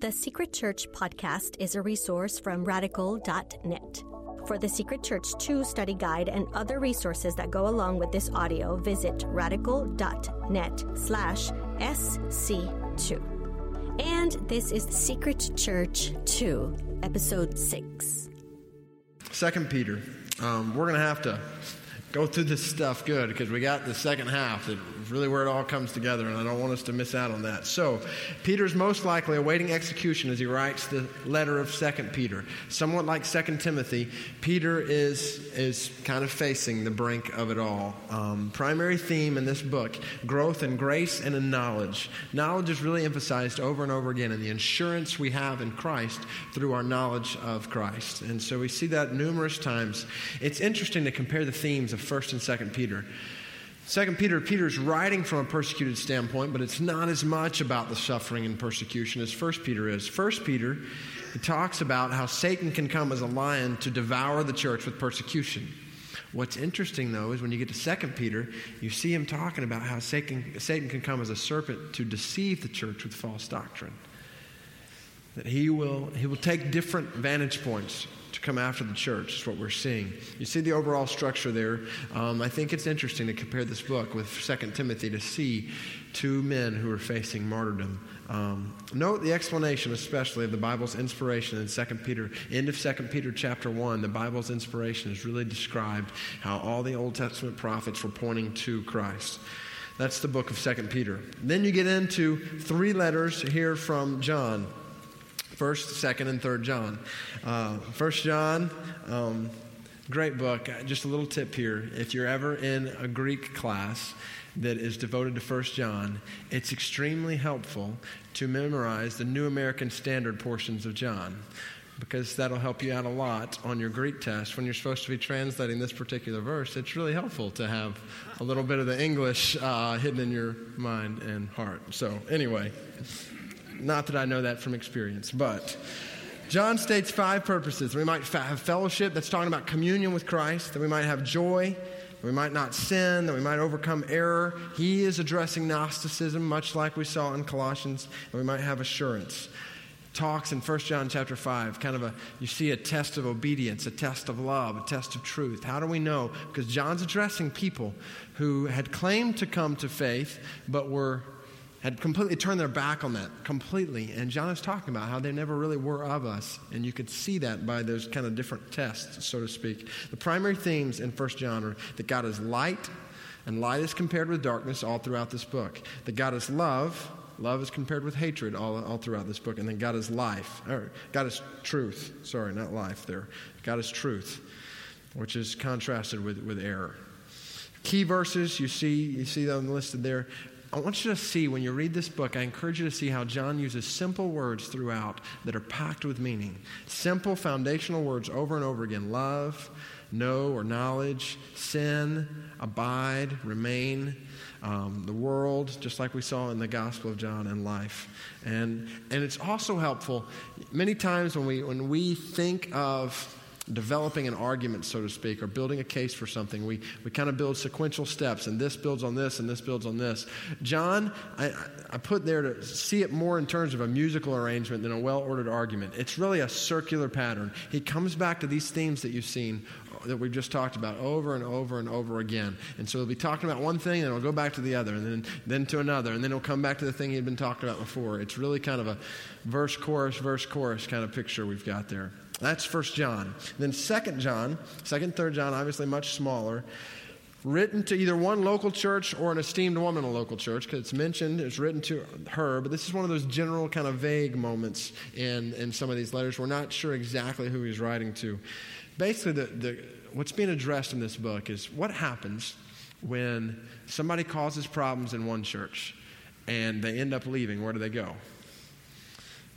The Secret Church podcast is a resource from radical.net. For the Secret Church 2 study guide and other resources that go along with this audio, visit radical.net slash SC2. And this is Secret Church 2, episode 6. Second Peter. Um, we're going to have to go through this stuff good because we got the second half that really where it all comes together, and I don't want us to miss out on that. So, Peter's most likely awaiting execution as he writes the letter of Second Peter. Somewhat like Second Timothy, Peter is is kind of facing the brink of it all. Um, primary theme in this book: growth in grace and in knowledge. Knowledge is really emphasized over and over again in the assurance we have in Christ through our knowledge of Christ, and so we see that numerous times. It's interesting to compare the themes of First and Second Peter. Second Peter, Peter's writing from a persecuted standpoint, but it's not as much about the suffering and persecution as First Peter is. First Peter, he talks about how Satan can come as a lion to devour the church with persecution. What's interesting, though, is when you get to Second Peter, you see him talking about how Satan, Satan can come as a serpent to deceive the church with false doctrine. That he will, he will take different vantage points to come after the church, is what we're seeing. You see the overall structure there. Um, I think it's interesting to compare this book with 2 Timothy to see two men who are facing martyrdom. Um, note the explanation, especially of the Bible's inspiration in 2 Peter, end of 2 Peter chapter 1. The Bible's inspiration is really described how all the Old Testament prophets were pointing to Christ. That's the book of 2 Peter. Then you get into three letters here from John. First, Second, and Third John. Uh, First John, um, great book. Just a little tip here: if you're ever in a Greek class that is devoted to First John, it's extremely helpful to memorize the New American Standard portions of John because that'll help you out a lot on your Greek test. When you're supposed to be translating this particular verse, it's really helpful to have a little bit of the English uh, hidden in your mind and heart. So, anyway. Not that I know that from experience, but John states five purposes. We might have fellowship, that's talking about communion with Christ, that we might have joy, that we might not sin, that we might overcome error. He is addressing Gnosticism, much like we saw in Colossians, and we might have assurance. Talks in 1 John chapter 5, kind of a, you see a test of obedience, a test of love, a test of truth. How do we know? Because John's addressing people who had claimed to come to faith, but were had completely turned their back on that completely. And John is talking about how they never really were of us. And you could see that by those kind of different tests, so to speak. The primary themes in 1 John are that God is light, and light is compared with darkness all throughout this book. That God is love, love is compared with hatred all, all throughout this book. And then God is life, or God is truth. Sorry, not life there. God is truth, which is contrasted with, with error. Key verses, you see, you see them listed there. I want you to see when you read this book, I encourage you to see how John uses simple words throughout that are packed with meaning. Simple foundational words over and over again love, know or knowledge, sin, abide, remain, um, the world, just like we saw in the Gospel of John, and life. And, and it's also helpful many times when we, when we think of developing an argument, so to speak, or building a case for something. We, we kind of build sequential steps, and this builds on this, and this builds on this. John, I, I put there to see it more in terms of a musical arrangement than a well ordered argument. It's really a circular pattern. He comes back to these themes that you've seen, that we've just talked about, over and over and over again. And so he'll be talking about one thing, and he'll go back to the other, and then, then to another, and then he'll come back to the thing he'd been talking about before. It's really kind of a verse, chorus, verse, chorus kind of picture we've got there. That's First John. Then Second John, Second, Third John, obviously much smaller, written to either one local church or an esteemed woman in a local church because it's mentioned, it's written to her, but this is one of those general kind of vague moments in, in some of these letters. We're not sure exactly who he's writing to. Basically, the, the, what's being addressed in this book is what happens when somebody causes problems in one church and they end up leaving. Where do they go?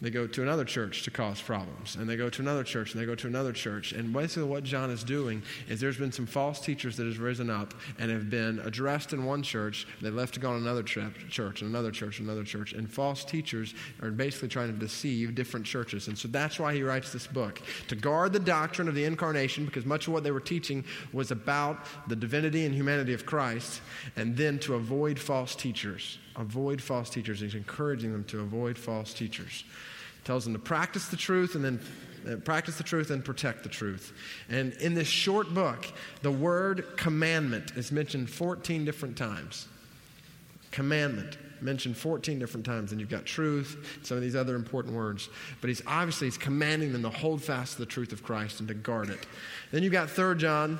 They go to another church to cause problems. And they go to another church and they go to another church. And basically, what John is doing is there's been some false teachers that has risen up and have been addressed in one church. They left to go on another church, and another church, and another church. And false teachers are basically trying to deceive different churches. And so that's why he writes this book to guard the doctrine of the incarnation, because much of what they were teaching was about the divinity and humanity of Christ, and then to avoid false teachers. Avoid false teachers. He's encouraging them to avoid false teachers. Tells them to practice the truth and then uh, practice the truth and protect the truth. And in this short book, the word commandment is mentioned 14 different times. Commandment mentioned 14 different times and you've got truth some of these other important words but he's obviously he's commanding them to hold fast to the truth of christ and to guard it then you've got third john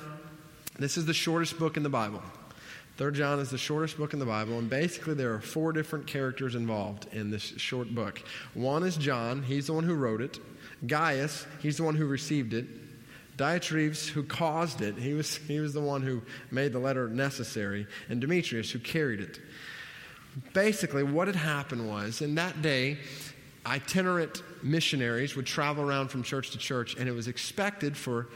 this is the shortest book in the bible third john is the shortest book in the bible and basically there are four different characters involved in this short book. One is john he's the one who wrote it. Gaius he's the one who received it. Diotrephes, who caused it, he was, he was the one who made the letter necessary, and Demetrius, who carried it. Basically, what had happened was in that day, itinerant missionaries would travel around from church to church, and it was expected for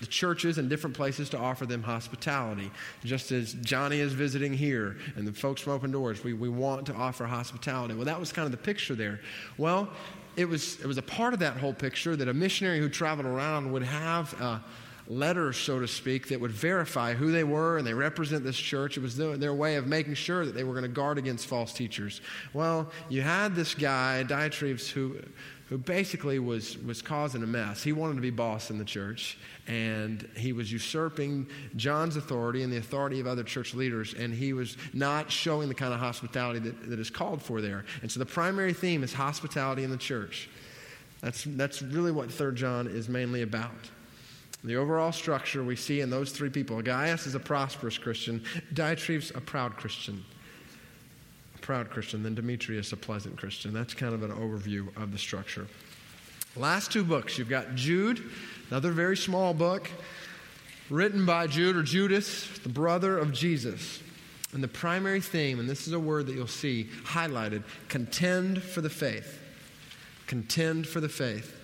the churches and different places to offer them hospitality. Just as Johnny is visiting here and the folks from Open Doors, we, we want to offer hospitality. Well, that was kind of the picture there. Well, it was, it was a part of that whole picture that a missionary who traveled around would have. Uh, letters, so to speak, that would verify who they were and they represent this church. It was their, their way of making sure that they were going to guard against false teachers. Well, you had this guy, Diotrephes, who, who basically was, was causing a mess. He wanted to be boss in the church, and he was usurping John's authority and the authority of other church leaders, and he was not showing the kind of hospitality that, that is called for there. And so the primary theme is hospitality in the church. That's, that's really what 3 John is mainly about. The overall structure we see in those three people Gaius is a prosperous Christian, Diotrephes, a proud Christian. Proud Christian, then Demetrius, a pleasant Christian. That's kind of an overview of the structure. Last two books you've got Jude, another very small book, written by Jude or Judas, the brother of Jesus. And the primary theme, and this is a word that you'll see highlighted contend for the faith. Contend for the faith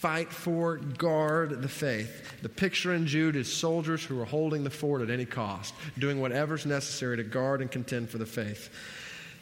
fight for, guard the faith. The picture in Jude is soldiers who are holding the fort at any cost, doing whatever's necessary to guard and contend for the faith.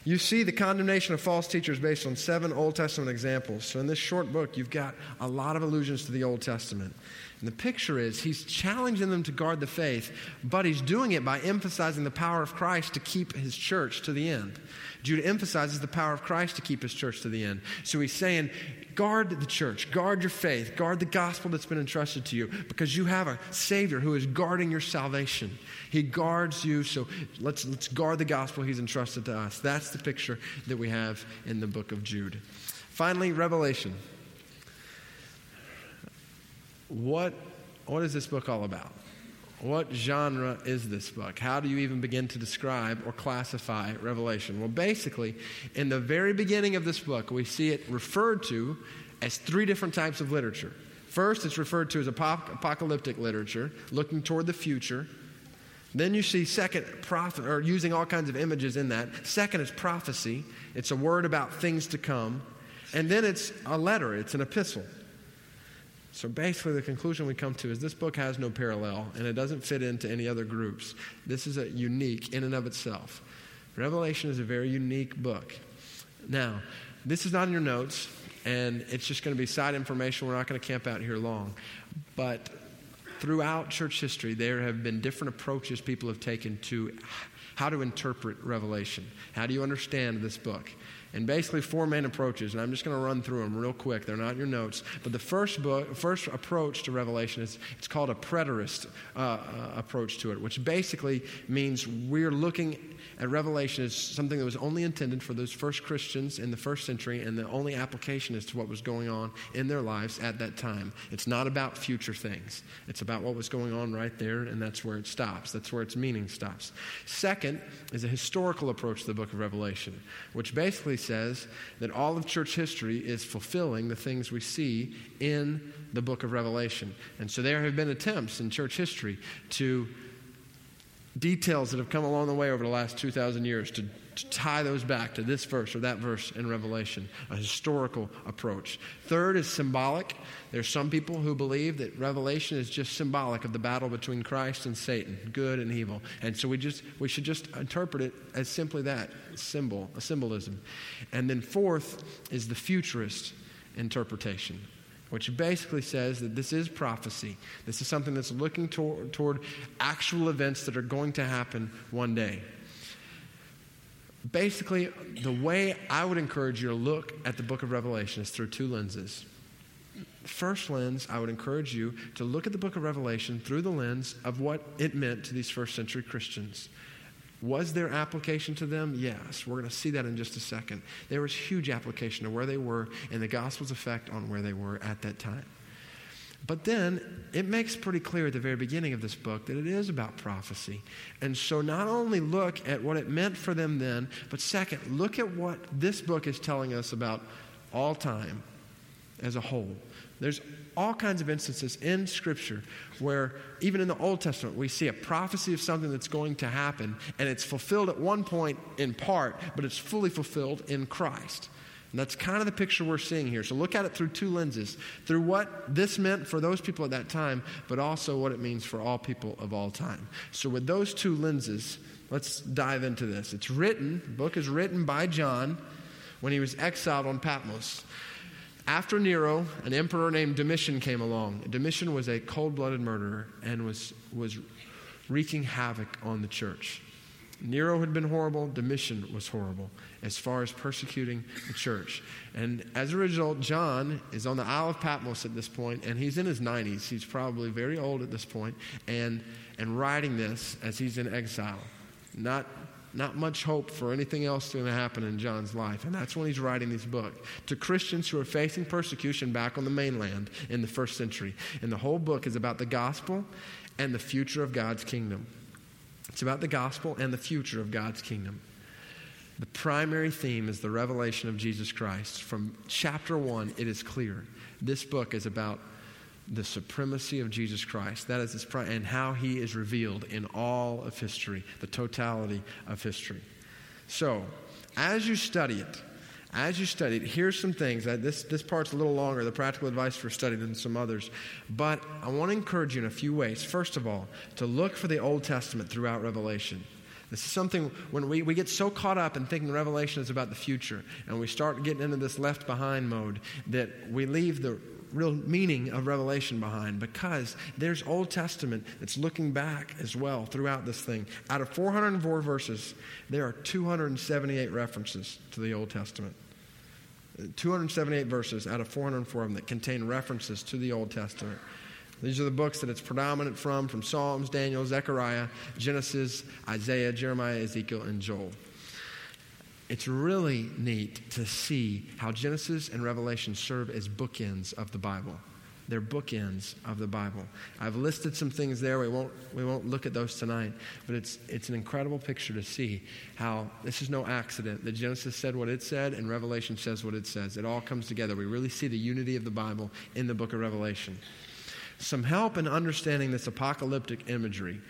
You see the condemnation of false teachers based on seven Old Testament examples. So, in this short book, you've got a lot of allusions to the Old Testament. And the picture is he's challenging them to guard the faith, but he's doing it by emphasizing the power of Christ to keep his church to the end. Jude emphasizes the power of Christ to keep his church to the end. So he's saying, guard the church, guard your faith, guard the gospel that's been entrusted to you, because you have a Savior who is guarding your salvation. He guards you, so let's, let's guard the gospel he's entrusted to us. That's the picture that we have in the book of Jude. Finally, Revelation. What, what is this book all about? What genre is this book? How do you even begin to describe or classify Revelation? Well, basically, in the very beginning of this book, we see it referred to as three different types of literature. First, it's referred to as apocalyptic literature, looking toward the future. Then you see second prophet or using all kinds of images in that. Second is prophecy. It's a word about things to come. And then it's a letter, it's an epistle. So basically, the conclusion we come to is this book has no parallel and it doesn't fit into any other groups. This is a unique in and of itself. Revelation is a very unique book. Now, this is not in your notes, and it's just going to be side information. We're not going to camp out here long. But throughout church history, there have been different approaches people have taken to how to interpret Revelation. How do you understand this book? And basically four main approaches and i'm just going to run through them real quick they're not your notes but the first book first approach to revelation is it's called a preterist uh, uh, approach to it which basically means we're looking at Revelation as something that was only intended for those first Christians in the first century, and the only application is to what was going on in their lives at that time. It's not about future things, it's about what was going on right there, and that's where it stops. That's where its meaning stops. Second is a historical approach to the book of Revelation, which basically says that all of church history is fulfilling the things we see in the book of Revelation. And so there have been attempts in church history to details that have come along the way over the last 2,000 years to, to, tie those back to this verse or that verse in Revelation, a historical approach. Third is symbolic. There's some people who believe that Revelation is just symbolic of the battle between Christ and Satan, good and evil. And so we just we should just interpret it as simply that, symbol, a symbolism. And then fourth is the futurist interpretation which basically says that this is prophecy. This is something that's looking toward, toward actual events that are going to happen one day. Basically, the way I would encourage you to look at the book of Revelation is through two lenses. First lens, I would encourage you to look at the book of Revelation through the lens of what it meant to these first century Christians. Was there application to them? Yes. We're going to see that in just a second. There was huge application to where they were and the gospel's effect on where they were at that time. But then it makes pretty clear at the very beginning of this book that it is about prophecy. And so not only look at what it meant for them then, but second, look at what this book is telling us about all time as a whole. There's all kinds of instances in Scripture where, even in the Old Testament, we see a prophecy of something that's going to happen, and it's fulfilled at one point in part, but it's fully fulfilled in Christ. And that's kind of the picture we're seeing here. So look at it through two lenses through what this meant for those people at that time, but also what it means for all people of all time. So, with those two lenses, let's dive into this. It's written, the book is written by John when he was exiled on Patmos. After Nero, an emperor named Domitian came along. Domitian was a cold blooded murderer and was, was wreaking havoc on the church. Nero had been horrible, Domitian was horrible as far as persecuting the church. And as a result, John is on the Isle of Patmos at this point, and he's in his 90s. He's probably very old at this point, and, and writing this as he's in exile. Not, not much hope for anything else going to happen in John's life. And that's when he's writing this book to Christians who are facing persecution back on the mainland in the first century. And the whole book is about the gospel and the future of God's kingdom. It's about the gospel and the future of God's kingdom. The primary theme is the revelation of Jesus Christ. From chapter one, it is clear. This book is about the supremacy of Jesus Christ. That is his pri- and how he is revealed in all of history, the totality of history. So, as you study it, as you study it, here's some things. This, this part's a little longer, the practical advice for study than some others. But I want to encourage you in a few ways. First of all, to look for the Old Testament throughout Revelation. This is something when we, we get so caught up in thinking Revelation is about the future and we start getting into this left behind mode that we leave the real meaning of Revelation behind because there's Old Testament that's looking back as well throughout this thing. Out of 404 verses, there are 278 references to the Old Testament. 278 verses out of 404 of them that contain references to the Old Testament. These are the books that it's predominant from, from Psalms, Daniel, Zechariah, Genesis, Isaiah, Jeremiah, Ezekiel, and Joel. It's really neat to see how Genesis and Revelation serve as bookends of the Bible. They're bookends of the Bible. I've listed some things there. We won't, we won't look at those tonight, but it's, it's an incredible picture to see how this is no accident that Genesis said what it said and Revelation says what it says. It all comes together. We really see the unity of the Bible in the book of Revelation some help in understanding this apocalyptic imagery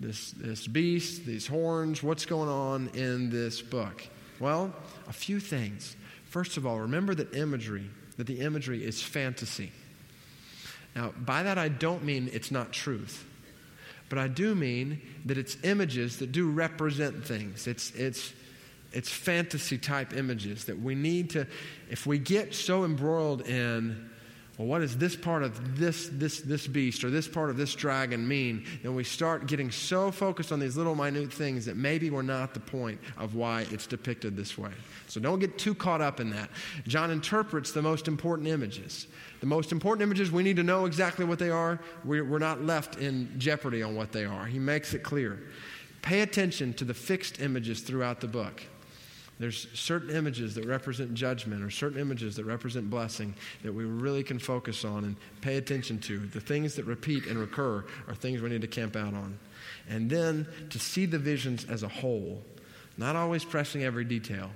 this, this beast, these horns, what's going on in this book? Well, a few things. First of all, remember that imagery, that the imagery is fantasy. Now, by that I don't mean it's not truth, but I do mean that it's images that do represent things. It's, it's, it's fantasy type images that we need to, if we get so embroiled in well, what does this part of this, this, this beast or this part of this dragon mean? And we start getting so focused on these little minute things that maybe we're not the point of why it's depicted this way. So don't get too caught up in that. John interprets the most important images. The most important images, we need to know exactly what they are. We're not left in jeopardy on what they are. He makes it clear. Pay attention to the fixed images throughout the book. There's certain images that represent judgment or certain images that represent blessing that we really can focus on and pay attention to. The things that repeat and recur are things we need to camp out on. And then to see the visions as a whole, not always pressing every detail.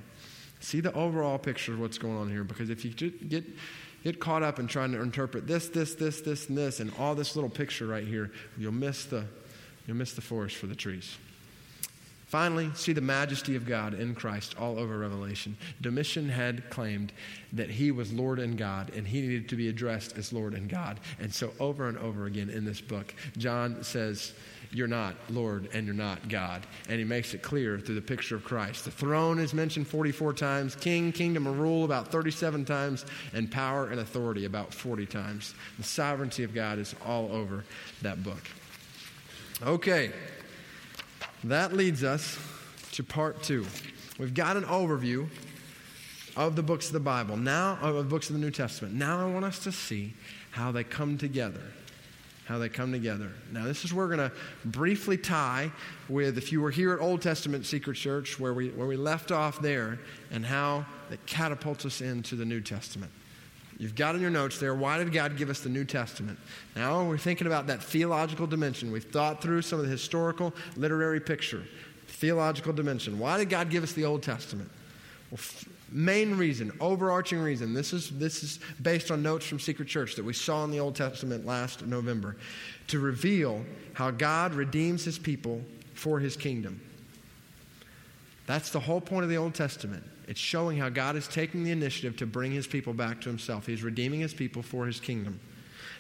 See the overall picture of what's going on here because if you get get caught up in trying to interpret this, this, this, this, and this, and all this little picture right here, you'll miss the, you'll miss the forest for the trees. Finally, see the majesty of God in Christ all over Revelation. Domitian had claimed that he was Lord and God, and he needed to be addressed as Lord and God. And so, over and over again in this book, John says, You're not Lord and you're not God. And he makes it clear through the picture of Christ. The throne is mentioned 44 times, king, kingdom, and rule about 37 times, and power and authority about 40 times. The sovereignty of God is all over that book. Okay. That leads us to part two. we've got an overview of the books of the Bible, now of the books of the New Testament. Now I want us to see how they come together. How they come together. Now, this is where we're going to briefly tie with, if you were here at Old Testament Secret Church, where we, where we left off there, and how it catapults us into the New Testament. You've got in your notes there, why did God give us the New Testament? Now we're thinking about that theological dimension. We've thought through some of the historical, literary picture, theological dimension. Why did God give us the Old Testament? Well, f- main reason, overarching reason, this is, this is based on notes from Secret Church that we saw in the Old Testament last November, to reveal how God redeems his people for his kingdom. That's the whole point of the Old Testament. It's showing how God is taking the initiative to bring his people back to himself. He's redeeming his people for his kingdom.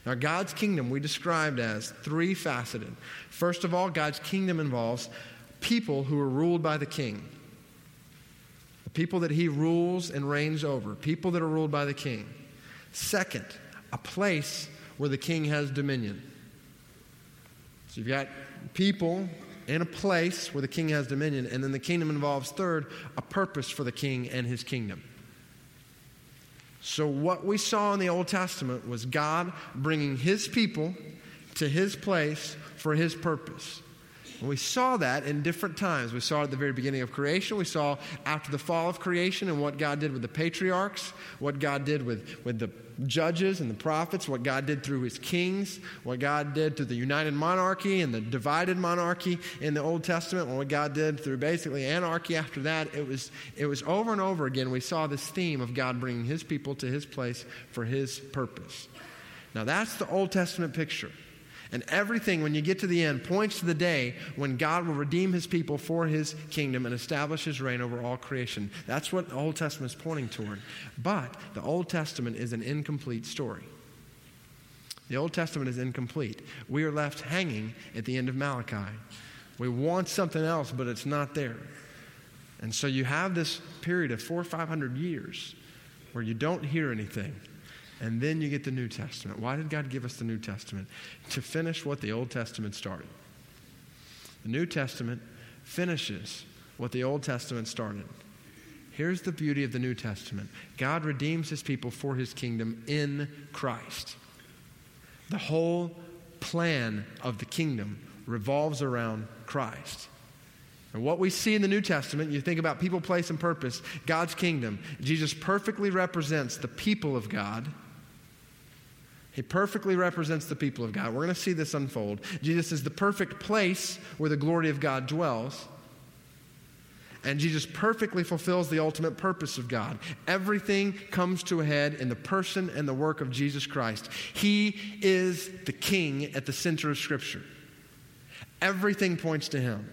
Now, God's kingdom we described as three faceted. First of all, God's kingdom involves people who are ruled by the king. The people that he rules and reigns over, people that are ruled by the king. Second, a place where the king has dominion. So you've got people in a place where the king has dominion, and then the kingdom involves, third, a purpose for the king and his kingdom. So, what we saw in the Old Testament was God bringing his people to his place for his purpose. And we saw that in different times. We saw it at the very beginning of creation. We saw after the fall of creation and what God did with the patriarchs, what God did with, with the judges and the prophets, what God did through his kings, what God did through the united monarchy and the divided monarchy in the Old Testament, and what God did through basically anarchy after that. It was, it was over and over again. We saw this theme of God bringing his people to his place for his purpose. Now, that's the Old Testament picture. And everything, when you get to the end, points to the day when God will redeem his people for his kingdom and establish his reign over all creation. That's what the Old Testament is pointing toward. But the Old Testament is an incomplete story. The Old Testament is incomplete. We are left hanging at the end of Malachi. We want something else, but it's not there. And so you have this period of four or five hundred years where you don't hear anything. And then you get the New Testament. Why did God give us the New Testament? To finish what the Old Testament started. The New Testament finishes what the Old Testament started. Here's the beauty of the New Testament God redeems his people for his kingdom in Christ. The whole plan of the kingdom revolves around Christ. And what we see in the New Testament, you think about people, place, and purpose, God's kingdom. Jesus perfectly represents the people of God he perfectly represents the people of God. We're going to see this unfold. Jesus is the perfect place where the glory of God dwells. And Jesus perfectly fulfills the ultimate purpose of God. Everything comes to a head in the person and the work of Jesus Christ. He is the king at the center of Scripture. Everything points to him.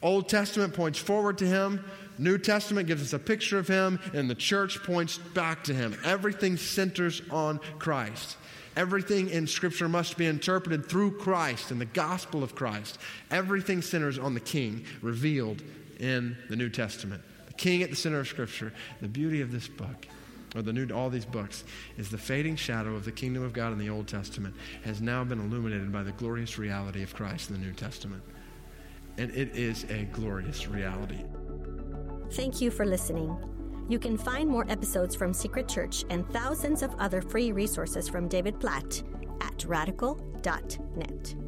Old Testament points forward to him. New Testament gives us a picture of him, and the church points back to him. Everything centers on Christ. Everything in Scripture must be interpreted through Christ and the gospel of Christ. Everything centers on the King revealed in the New Testament. The King at the center of Scripture. The beauty of this book, or the new, all these books, is the fading shadow of the kingdom of God in the Old Testament has now been illuminated by the glorious reality of Christ in the New Testament. And it is a glorious reality. Thank you for listening. You can find more episodes from Secret Church and thousands of other free resources from David Platt at radical.net.